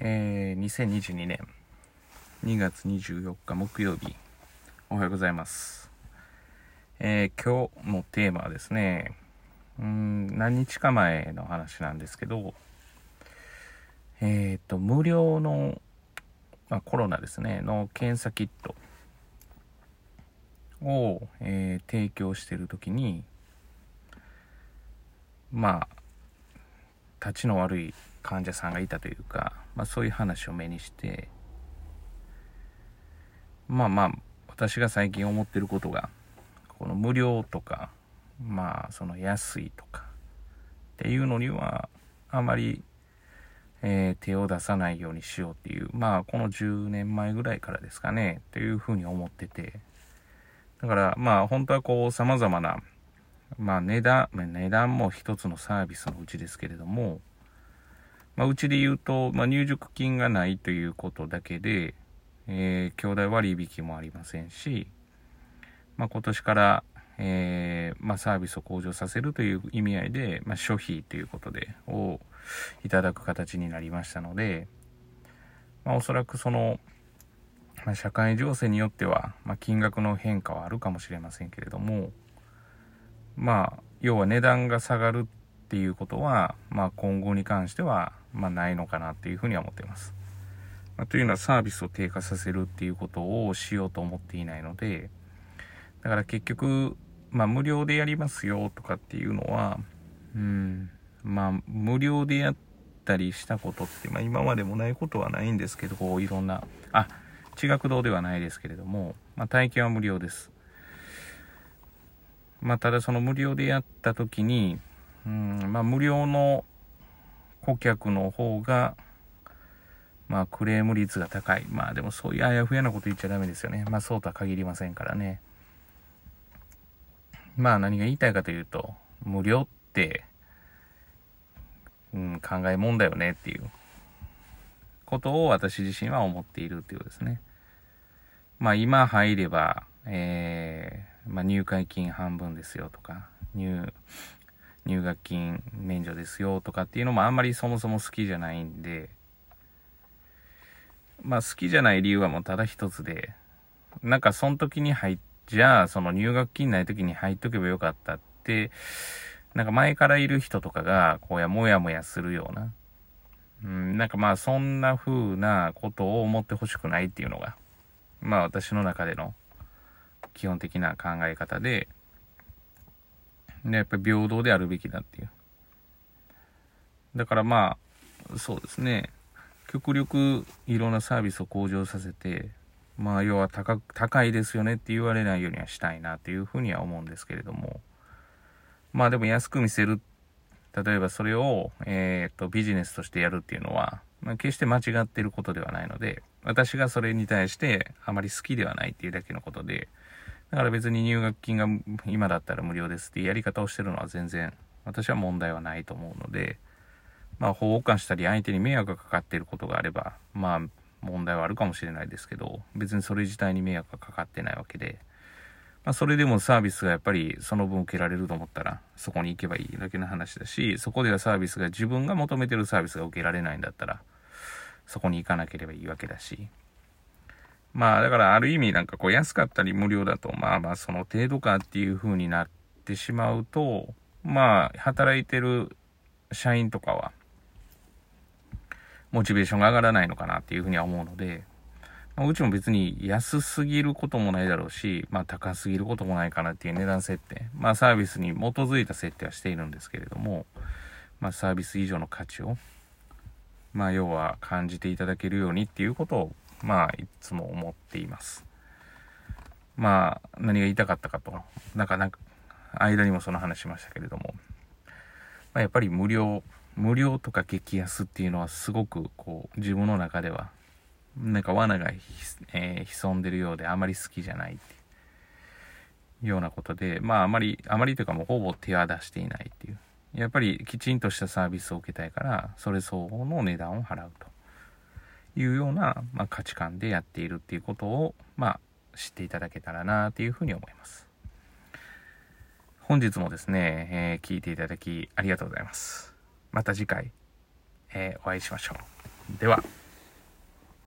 えー、2022年2月24日木曜日、おはようございます。えー、今日のテーマはですね、うん、何日か前の話なんですけど、えっ、ー、と、無料の、まあ、コロナですね、の検査キットを、えー、提供してる時に、まあ、立ちの悪い患者さんがいたというか、まあ、そういう話を目にしてまあまあ私が最近思ってることがこの無料とかまあその安いとかっていうのにはあまり、えー、手を出さないようにしようっていうまあこの10年前ぐらいからですかねっていうふうに思ってて。だからまあ本当はこう様々なまあ値段値段も一つのサービスのうちですけれどもまあ、うちで言うと、まあ、入塾金がないということだけで、えー、兄弟割引もありませんし、まあ、今年から、えー、まあ、サービスを向上させるという意味合いで、まあ、諸費ということで、をいただく形になりましたので、まあ、おそらくその、まあ、社会情勢によっては、まあ、金額の変化はあるかもしれませんけれども、まあ、要は値段が下がるっていうことは、まあ、今後に関しては、まあ、ないのかなっていうふうには思っています。まあ、というのはサービスを低下させるっていうことをしようと思っていないので、だから結局、まあ、無料でやりますよとかっていうのは、うん、まあ、無料でやったりしたことって、まあ、今までもないことはないんですけど、こういろんな、あ、地学堂ではないですけれども、まあ、体験は無料です。まあ、ただその無料でやった時に、うん、まあ、無料の顧客の方が、まあ、クレーム率が高い。まあ、でもそういうあやふやなこと言っちゃダメですよね。まあ、そうとは限りませんからね。まあ、何が言いたいかというと、無料って、うん、考えもんだよねっていうことを私自身は思っているっていうことですね。まあ、今入れば、えー、まあ、入会金半分ですよとか、入、入学金免除ですよとかっていうのもあんまりそもそも好きじゃないんで、まあ好きじゃない理由はもうただ一つで、なんかその時に入っ、じゃあその入学金ない時に入っとけばよかったって、なんか前からいる人とかが、こうやもやもやするような、うん、なんかまあそんな風なことを思ってほしくないっていうのが、まあ私の中での基本的な考え方で、ね、やっぱり平等であるべきだっていう。だからまあ、そうですね。極力いろんなサービスを向上させて、まあ要は高高いですよねって言われないようにはしたいなっていうふうには思うんですけれども。まあでも安く見せる。例えばそれを、えっ、と、ビジネスとしてやるっていうのは、まあ、決して間違ってることではないので、私がそれに対してあまり好きではないっていうだけのことで、だから別に入学金が今だったら無料ですっていうやり方をしてるのは全然私は問題はないと思うので、まあ保護官したり相手に迷惑がかかっていることがあれば、まあ問題はあるかもしれないですけど、別にそれ自体に迷惑がかかってないわけで、まあそれでもサービスがやっぱりその分受けられると思ったらそこに行けばいいだけの話だし、そこではサービスが自分が求めてるサービスが受けられないんだったら、そこに行かなければいいわけだし、まあだからある意味なんかこう安かったり無料だとまあまあその程度かっていう風になってしまうとまあ働いてる社員とかはモチベーションが上がらないのかなっていうふうには思うので、ま、うちも別に安すぎることもないだろうし、まあ高すぎることもないかなっていう値段設定。まあサービスに基づいた設定はしているんですけれども、まあサービス以上の価値を、まあ要は感じていただけるようにっていうことをまあ、いつも思っています。まあ、何が言いたかったかと、なかなか、間にもその話しましたけれども、まあ、やっぱり無料、無料とか激安っていうのはすごく、こう、自分の中では、なんか罠が、えー、潜んでるようであまり好きじゃないっていうようなことで、まあ、あまり、あまりというかもうほぼ手は出していないっていう。やっぱりきちんとしたサービスを受けたいから、それ相応の値段を払うと。いうような、まあ、価値観でやっているっていうことを、まあ、知っていただけたらなというふうに思います。本日もですね、えー、聞いていただきありがとうございます。また次回、えー、お会いしましょう。では。